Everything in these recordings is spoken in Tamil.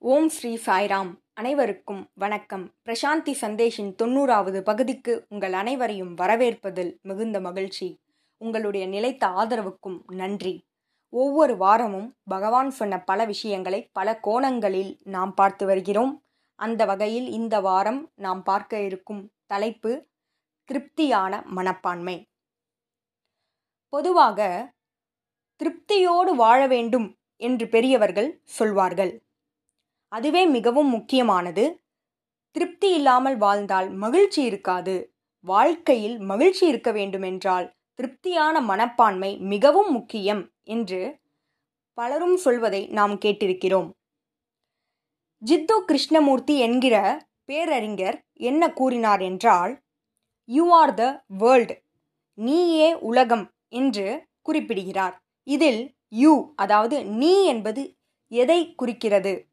ஓம் ஸ்ரீ சாய்ராம். அனைவருக்கும் வணக்கம். பிரசாந்தி சந்தேஷின் தொண்ணூறாவது பகுதிக்கு உங்கள் அனைவரையும் வரவேற்பதில் மிகுந்த மகிழ்ச்சி. உங்களுடைய நிலைத்த ஆதரவுக்கும் நன்றி. ஒவ்வொரு வாரமும் பகவான் சொன்ன பல விஷயங்களை பல கோணங்களில் நாம் பார்த்து வருகிறோம். அந்த வகையில் இந்த வாரம் நாம் பார்க்க இருக்கும் தலைப்பு திருப்தியான மனப்பான்மை. பொதுவாக திருப்தியோடு வாழ வேண்டும் என்று பெரியவர்கள் சொல்வார்கள். அதுவே மிகவும் முக்கியமானது. திருப்தி இல்லாமல் வாழ்ந்தால் மகிழ்ச்சி இருக்காது. வாழ்க்கையில் மகிழ்ச்சி இருக்க வேண்டுமென்றால் திருப்தியான மனப்பான்மை மிகவும் முக்கியம் என்று பலரும் சொல்வதை நாம் கேட்டிருக்கிறோம். ஜித்து கிருஷ்ணமூர்த்தி என்கிற பேரறிஞர் என்ன கூறினார் என்றால் யூ ஆர் த வேர்ல்டு நீயே உலகம் என்று குறிப்பிடுகிறார். இதில் யூ அதாவது நீ என்பது எதை குறிக்கிறது?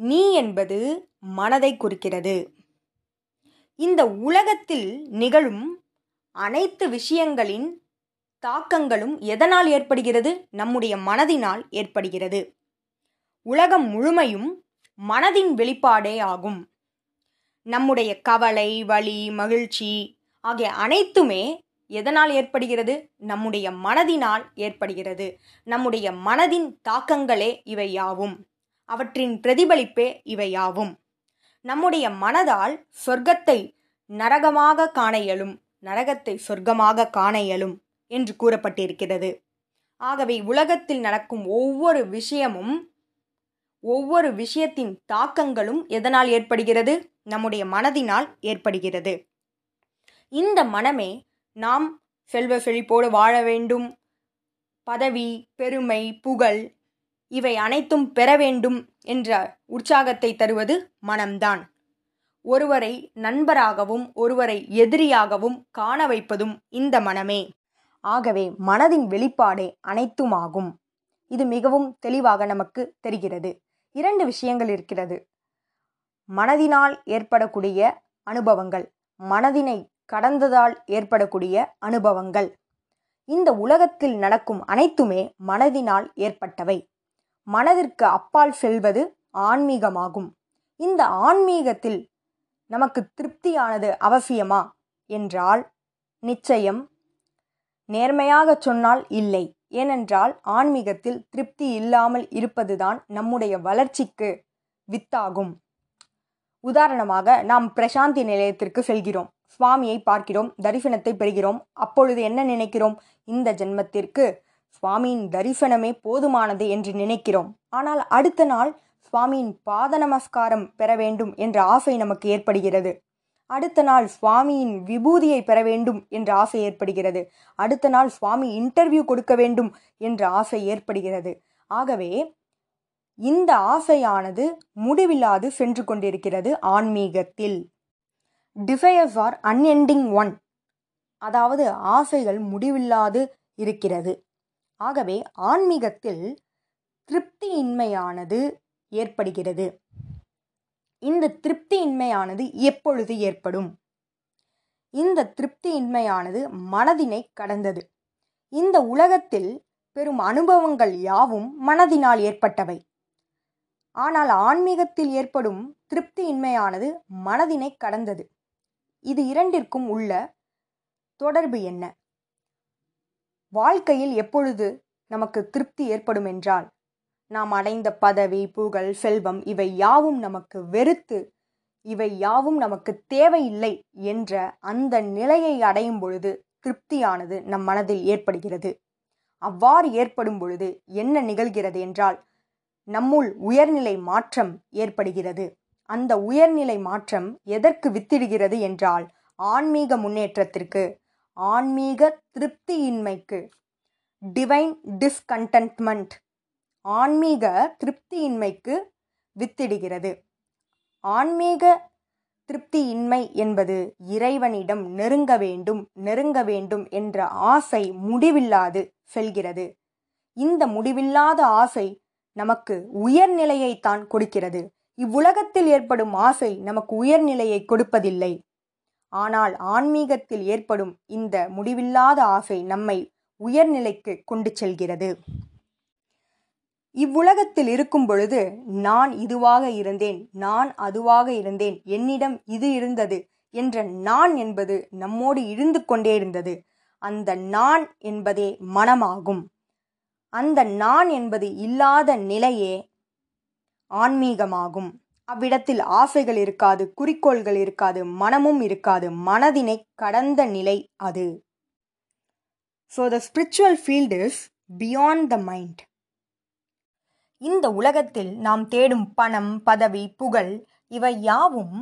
நீ என்பது மனதை குறிக்கிறது. இந்த உலகத்தில் நிகழும் அனைத்து விஷயங்களின் தாக்கங்களும் எதனால் ஏற்படுகிறது? நம்முடைய மனதினால் ஏற்படுகிறது. உலகம் முழுமையும் மனதின் வெளிப்பாடே ஆகும். நம்முடைய கவலை வலி மகிழ்ச்சி ஆகிய அனைத்துமே எதனால் ஏற்படுகிறது? நம்முடைய மனதினால் ஏற்படுகிறது. நம்முடைய மனதின் தாக்கங்களே இவை யாவும் அவற்றின் பிரதிபலிப்பே இவையாவும். நம்முடைய மனதால் சொர்க்கத்தை நரகமாக காண இயலும் நரகத்தை சொர்க்கமாக காண இயலும் என்று கூறப்பட்டிருக்கிறது. ஆகவே உலகத்தில் நடக்கும் ஒவ்வொரு விஷயமும் ஒவ்வொரு விஷயத்தின் தாக்கங்களும் எதனால் ஏற்படுகிறது? நம்முடைய மனதினால் ஏற்படுகிறது. இந்த மனமே நாம் செல்வ செழிப்போடு வாழ வேண்டும். பதவி பெருமை புகழ் இவை அனைத்தும் பெற வேண்டும் என்ற உற்சாகத்தை தருவது மனம்தான். ஒருவரை நண்பராகவும் ஒருவரை எதிரியாகவும் காண வைப்பதும் இந்த மனமே. ஆகவே மனதின் வெளிப்பாடே அனைத்துமாகும். இது மிகவும் தெளிவாக நமக்கு தெரிகிறது. இரண்டு விஷயங்கள் இருக்கிறது. மனதினால் ஏற்படக்கூடிய அனுபவங்கள் மனதினை கடந்ததால் ஏற்படக்கூடிய அனுபவங்கள். இந்த உலகத்தில் நடக்கும் அனைத்துமே மனதினால் ஏற்பட்டவை. மனதிற்கு அப்பால் செல்வது ஆன்மீகமாகும். இந்த ஆன்மீகத்தில் நமக்கு திருப்தியானது அவசியமா? என்றால் நிச்சயம். நேர்மையாக சொன்னால் இல்லை. ஏனென்றால் ஆன்மீகத்தில் திருப்தி இல்லாமல் இருப்பதுதான் நம்முடைய வளர்ச்சிக்கு வித்தாகும். உதாரணமாக நாம் பிரசாந்தி நிலையத்திற்கு செல்கிறோம். சுவாமியை பார்க்கிறோம் தரிசனத்தை பெறுகிறோம். அப்பொழுது என்ன நினைக்கிறோம்? இந்த ஜென்மத்திற்கு சுவாமியின் தரிசனமே போதுமானது என்று நினைக்கிறோம். ஆனால் அடுத்த நாள் சுவாமியின் பாத நமஸ்காரம் பெற வேண்டும் என்ற ஆசை நமக்கு ஏற்படுகிறது. அடுத்த நாள் சுவாமியின் விபூதியை பெற வேண்டும் என்ற ஆசை ஏற்படுகிறது. அடுத்த நாள் சுவாமி இன்டர்வியூ கொடுக்க வேண்டும் என்ற ஆசை ஏற்படுகிறது. ஆகவே இந்த ஆசையானது முடிவில்லாது சென்று கொண்டிருக்கிறது ஆன்மீகத்தில். டிசையர்ஸ் ஆர் அன்எண்டிங் ஒன் அதாவது ஆசைகள் முடிவில்லாது இருக்கிறது. ஆகவே ஆன்மீகத்தில் திருப்தியின்மையானது ஏற்படுகிறது. இந்த திருப்தியின்மையானது எப்பொழுது ஏற்படும்? இந்த திருப்தியின்மையானது மனதினை கடந்தது. இந்த உலகத்தில் பெரும் அனுபவங்கள் யாவும் மனதினால் ஏற்பட்டவை. ஆனால் ஆன்மீகத்தில் ஏற்படும் திருப்தியின்மையானது மனதினை கடந்தது. இது இரண்டிற்கும் உள்ள தொடர்பு என்ன? வாழ்க்கையில் எப்பொழுது நமக்கு திருப்தி ஏற்படும் என்றால் நாம் அடைந்த பதவி புகழ் செல்வம் இவை யாவும் நமக்கு வெறுத்து இவை யாவும் நமக்கு தேவையில்லை என்ற அந்த நிலையை அடையும் பொழுது திருப்தியானது நம் மனதில் ஏற்படுகிறது. அவ்வாறு ஏற்படும் பொழுது என்ன நிகழ்கிறது என்றால் நம்முள் உயர்நிலை மாற்றம் ஏற்படுகிறது. அந்த உயர்நிலை மாற்றம் எதற்கு வித்திடுகிறது என்றால் ஆன்மீக முன்னேற்றத்திற்கு ஆன்மீக திருப்தியின்மைக்கு. டிவைன் டிஸ்கண்டன்ட்மெண்ட் ஆன்மீக திருப்தியின்மைக்கு வித்திடுகிறது. ஆன்மீக திருப்தியின்மை என்பது இறைவனிடம் நெருங்க வேண்டும் நெருங்க வேண்டும் என்ற ஆசை முடிவில்லாது செல்கிறது. இந்த முடிவில்லாத ஆசை நமக்கு உயர்நிலையைத்தான் கொடுக்கிறது. இவ்வுலகத்தில் ஏற்படும் ஆசை நமக்கு உயர்நிலையை கொடுப்பதில்லை. ஆனால் ஆன்மீகத்தில் ஏற்படும் இந்த முடிவில்லாத ஆசை நம்மை உயர்நிலைக்கு கொண்டு செல்கிறது. இவ்வுலகத்தில் இருக்கும் பொழுது நான் இதுவாக இருந்தேன் நான் அதுவாக இருந்தேன் என்னிடம் இது இருந்தது என்ற நான் என்பது நம்மோடு இருந்து கொண்டே இருந்தது. அந்த நான் என்பதே மனமாகும். அந்த நான் என்பது இல்லாத நிலையே ஆன்மீகமாகும். அவ்விடத்தில் ஆசைகள் இருக்காது குறிக்கோள்கள் இருக்காது மனமும் இருக்காது. மனதினை கடந்த நிலை அது. So the spiritual field is beyond the mind இந்த உலகத்தில் நாம் தேடும் பணம் பதவி புகழ் இவை யாவும்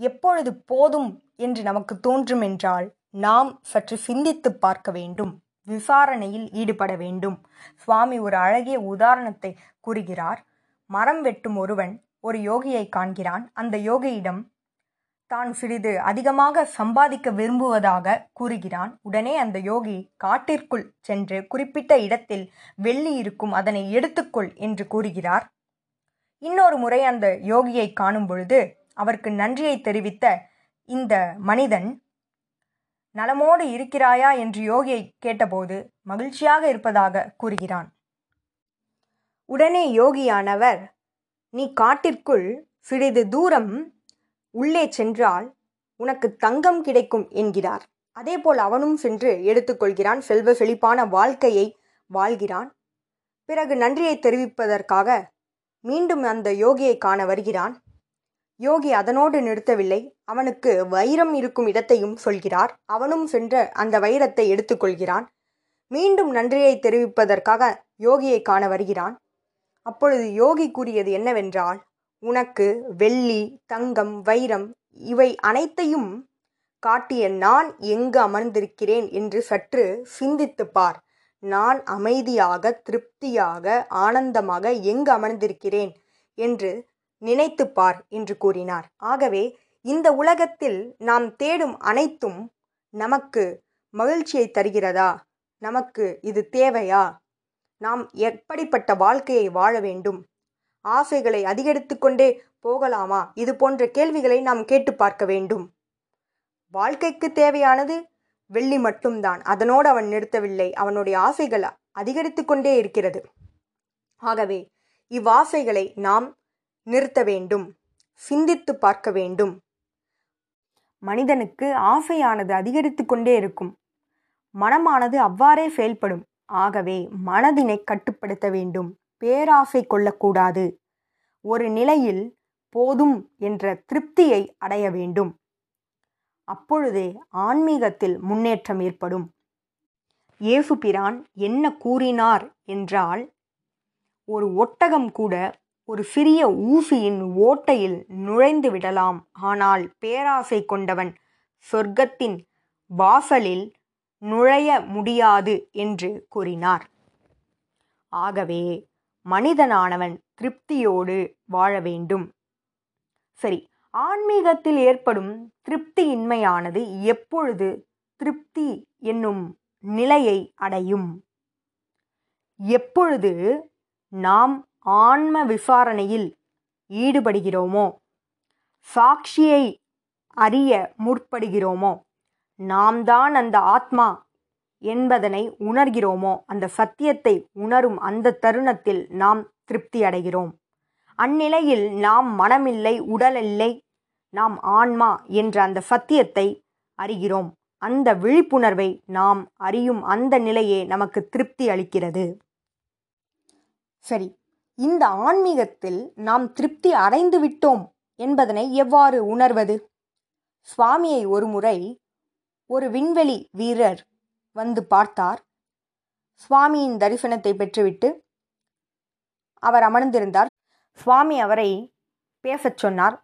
எப்பொழுது போதும் என்று நமக்கு தோன்றும் என்றால் நாம் சற்று சிந்தித்து பார்க்க வேண்டும். விசாரணையில் ஈடுபட வேண்டும். சுவாமி ஒரு அழகிய உதாரணத்தை கூறுகிறார். மரம் வெட்டும் ஒருவன் ஒரு யோகியை காண்கிறான். அந்த யோகியிடம் தான் சிறிது அதிகமாக சம்பாதிக்க விரும்புவதாக கூறுகிறான். உடனே அந்த யோகி காட்டிற்குள் சென்று குறிப்பிட்ட இடத்தில் வெள்ளி இருக்கும் அதனை எடுத்துக்கொள் என்று கூறுகிறார். இன்னொரு முறை அந்த யோகியை காணும் பொழுது அவருக்கு நன்றியை தெரிவித்த இந்த மனிதன் நலமோடு இருக்கிறாயா? என்று யோகியை கேட்டபோது மகிழ்ச்சியாக இருப்பதாக கூறுகிறான். உடனே யோகியானவர் நீ காட்டிற்குள் சிறிது தூரம் உள்ளே சென்றால் உனக்கு தங்கம் கிடைக்கும் என்கிறார். அதேபோல் அவனும் சென்று எடுத்துக்கொள்கிறான். செல்வ செழிப்பான வாழ்க்கையை வாழ்கிறான். பிறகு நன்றியை தெரிவிப்பதற்காக மீண்டும் அந்த யோகியை காண வருகிறான். யோகி அதனோடு நிறுத்தவில்லை. அவனுக்கு வைரம் இருக்கும் இடத்தையும் சொல்கிறார். அவனும் சென்று அந்த வைரத்தை எடுத்துக்கொள்கிறான். மீண்டும் நன்றியை தெரிவிப்பதற்காக யோகியை காண வருகிறான். அப்பொழுது யோகி கூறியது என்னவென்றால் உனக்கு வெள்ளி தங்கம் வைரம் இவை அனைத்தையும் காட்டிய நான் எங்கு அமர்ந்திருக்கிறேன் என்று சற்று சிந்தித்து பார். நான் அமைதியாக திருப்தியாக ஆனந்தமாக எங்கு அமர்ந்திருக்கிறேன் என்று நினைத்து பார் என்று கூறினார். ஆகவே இந்த உலகத்தில் நாம் தேடும் அனைத்தும் நமக்கு மகிழ்ச்சியை தருகிறதா? நமக்கு இது தேவையா? நாம் எப்படிப்பட்ட வாழ்க்கையை வாழ வேண்டும்? ஆசைகளை அதிகரித்து கொண்டே போகலாமா? இது போன்ற கேள்விகளை நாம் கேட்டு பார்க்க வேண்டும். வாழ்க்கைக்கு தேவையானது வெள்ளி மட்டும்தான். அதனோடு அவன் நிறுத்தவில்லை. அவனுடைய ஆசைகள் அதிகரித்து கொண்டே இருக்கிறது. ஆகவே இவ்வாசைகளை நாம் நிறுத்த வேண்டும். சிந்தித்து பார்க்க வேண்டும். மனிதனுக்கு ஆசையானது அதிகரித்து கொண்டே இருக்கும். மனமானது அவ்வாறே செயல்படும். ஆகவே மனதினை கட்டுப்படுத்த வேண்டும். பேராசை கொள்ளக்கூடாது. ஒரு நிலையில் போதும் என்ற திருப்தியை அடைய வேண்டும். அப்பொழுதே ஆன்மீகத்தில் முன்னேற்றம் ஏற்படும். இயேசுபிரான் என்ன கூறினார் என்றால் ஒரு ஒட்டகம் கூட ஒரு சிறிய ஊசியின் ஓட்டையில் நுழைந்து விடலாம் ஆனால் பேராசை கொண்டவன் சொர்க்கத்தின் வாசலில் நுழைய முடியாது என்று கூறினார். ஆகவே மனிதனானவன் திருப்தியோடு வாழ வேண்டும். சரி ஆன்மீகத்தில் ஏற்படும் திருப்தியின்மையானது எப்பொழுது திருப்தி என்னும் நிலையை அடையும்? எப்பொழுது நாம் ஆன்ம விசாரணையில் ஈடுபடுகிறோமோ சாட்சியை அறிய முற்படுகிறோமோ நாம் தான் அந்த ஆத்மா என்பதனை உணர்கிறோமோ அந்த சத்தியத்தை உணரும் அந்த தருணத்தில் நாம் திருப்தி அடைகிறோம். அந்நிலையில் நாம் மனமில்லை உடலில்லை நாம் ஆன்மா என்ற அந்த சத்தியத்தை அறிகிறோம். அந்த விழிப்புணர்வை நாம் அறியும் அந்த நிலையே நமக்கு திருப்தி அளிக்கிறது. சரி இந்த ஆன்மீகத்தில் நாம் திருப்தி அடைந்து விட்டோம் என்பதனை எவ்வாறு உணர்வது? சுவாமியை ஒருமுறை ஒரு விண்வெளி வீரர் வந்து பார்த்தார். சுவாமியின் தரிசனத்தை பெற்றுவிட்டு அவர் அமர்ந்திருந்தார். சுவாமி அவரை பேசச் சொன்னார்.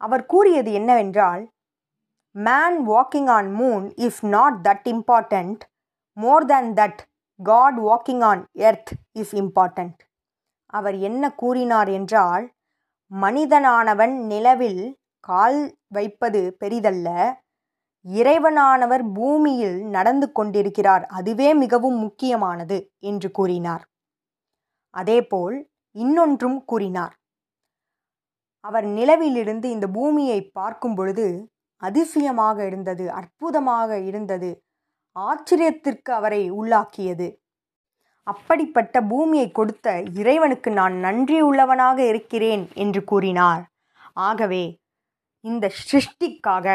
அவர் கூறியது என்னவென்றால் man walking on moon is not that important more than that God walking on earth is important அவர் என்ன கூறினார் என்றால் மனிதனானவன் நிலவில் கால் வைப்பது பெரிதல்ல. இறைவனானவர் பூமியில் நடந்து கொண்டிருக்கிறார். அதுவே மிகவும் முக்கியமானது என்று கூறினார். அதேபோல் இன்னொன்றும் கூறினார். அவர் நிலவிலிருந்து இந்த பூமியை பார்க்கும் பொழுது அதிசயமாக இருந்தது அற்புதமாக இருந்தது ஆச்சரியத்திற்கு அவரை உள்ளாக்கியது. அப்படிப்பட்ட பூமியை கொடுத்த இறைவனுக்கு நான் நன்றியுள்ளவனாக இருக்கிறேன் என்று கூறினார். ஆகவே இந்த சிருஷ்டிக்காக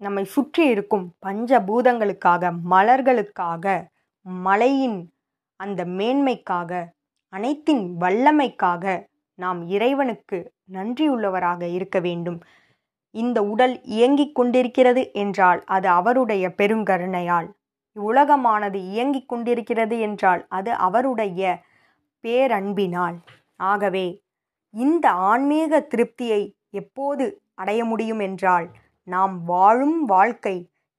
நம்மை சுற்றி இருக்கும் பஞ்சபூதங்களுக்காக மலர்களுக்காக மலையின் அந்த மேன்மைக்காக அனைத்தின் வல்லமைக்காக நாம் இறைவனுக்கு நன்றியுள்ளவராக இருக்க வேண்டும். இந்த உடல் இயங்கிக் கொண்டிருக்கிறது என்றால் அது அவருடைய பெருங்கருணையால். உலகமானது இயங்கிக் கொண்டிருக்கிறது என்றால் அது அவருடைய பேரன்பினால். ஆகவே இந்த ஆன்மீக திருப்தியை எப்போது அடைய முடியும் என்றால் நாம் வாழும் வாழ்க்கை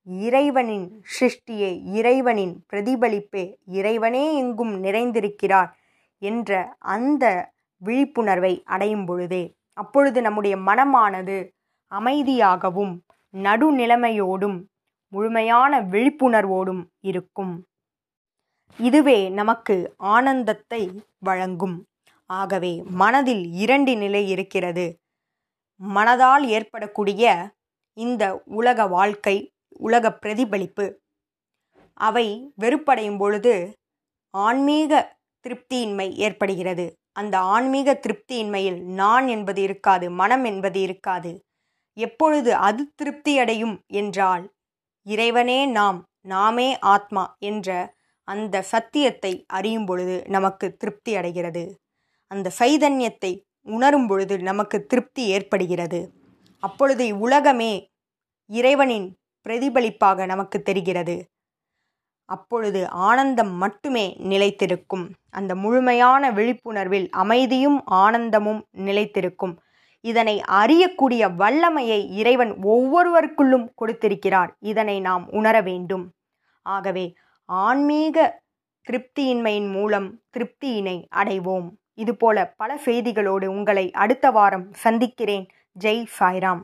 இறைவனின் சிருஷ்டியே இறைவனின் பிரதிபலிப்பே இறைவனே எங்கும் நிறைந்திருக்கிறார் என்ற அந்த விழிப்புணர்வை அடையும் பொழுதே அப்பொழுது நம்முடைய மனமானது அமைதியாகவும் நடுநிலைமையோடும் முழுமையான விழிப்புணர்வோடும் இருக்கும். இதுவே நமக்கு ஆனந்தத்தை வழங்கும். ஆகவே மனதில் இரண்டு நிலை இருக்கிறது. மனதால் ஏற்படக்கூடிய இந்த உலக வாழ்க்கை உலக பிரதிபலிப்பு. அவை வெறுப்படையும் பொழுது ஆன்மீக திருப்தியின்மை ஏற்படுகிறது. அந்த ஆன்மீக திருப்தியின்மையில் நான் என்பது இருக்காது மனம் என்பது இருக்காது. எப்பொழுது அது திருப்தியடையும் என்றால் இறைவனே நாம் நாமே ஆத்மா என்ற அந்த சத்தியத்தை அறியும் பொழுது நமக்கு திருப்தி அடைகிறது அந்த சைதன்யத்தை உணரும் பொழுது நமக்கு திருப்தி ஏற்படுகிறது. அப்பொழுது உலகமே இறைவனின் பிரதிபலிப்பாக நமக்கு தெரிகிறது. அப்பொழுது ஆனந்தம் மட்டுமே நிலைத்திருக்கும். அந்த முழுமையான விழிப்புணர்வில் அமைதியும் ஆனந்தமும் நிலைத்திருக்கும். இதனை அறியக்கூடிய வல்லமையை இறைவன் ஒவ்வொருவருக்குள்ளும் கொடுத்திருக்கிறார். இதனை நாம் உணர வேண்டும். ஆகவே ஆன்மீக திருப்தியின்மையின் மூலம் திருப்தியினை அடைவோம். இதுபோல பல செய்திகளோடு உங்களை அடுத்த வாரம் சந்திக்கிறேன். ஜெய் சாய்ராம்.